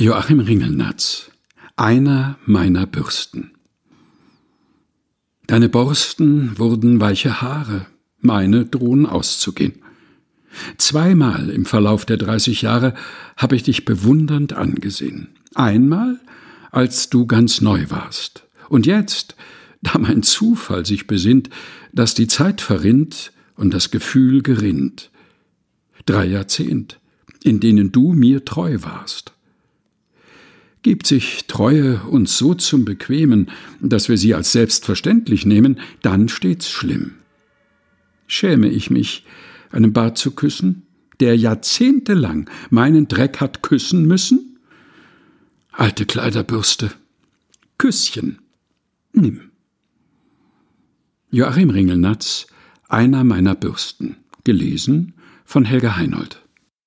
Joachim Ringelnatz Einer meiner Bürsten Deine Borsten wurden weiche Haare, meine drohen auszugehen. Zweimal im Verlauf der dreißig Jahre habe ich dich bewundernd angesehen. Einmal, als du ganz neu warst. Und jetzt, da mein Zufall sich besinnt, dass die Zeit verrinnt und das Gefühl gerinnt. Drei Jahrzehnt, in denen du mir treu warst. Gibt sich Treue uns so zum Bequemen, dass wir sie als selbstverständlich nehmen, dann steht's schlimm. Schäme ich mich, einen Bart zu küssen, der jahrzehntelang meinen Dreck hat küssen müssen? Alte Kleiderbürste, Küsschen, nimm. Joachim Ringelnatz, einer meiner Bürsten, gelesen von Helga Heinold.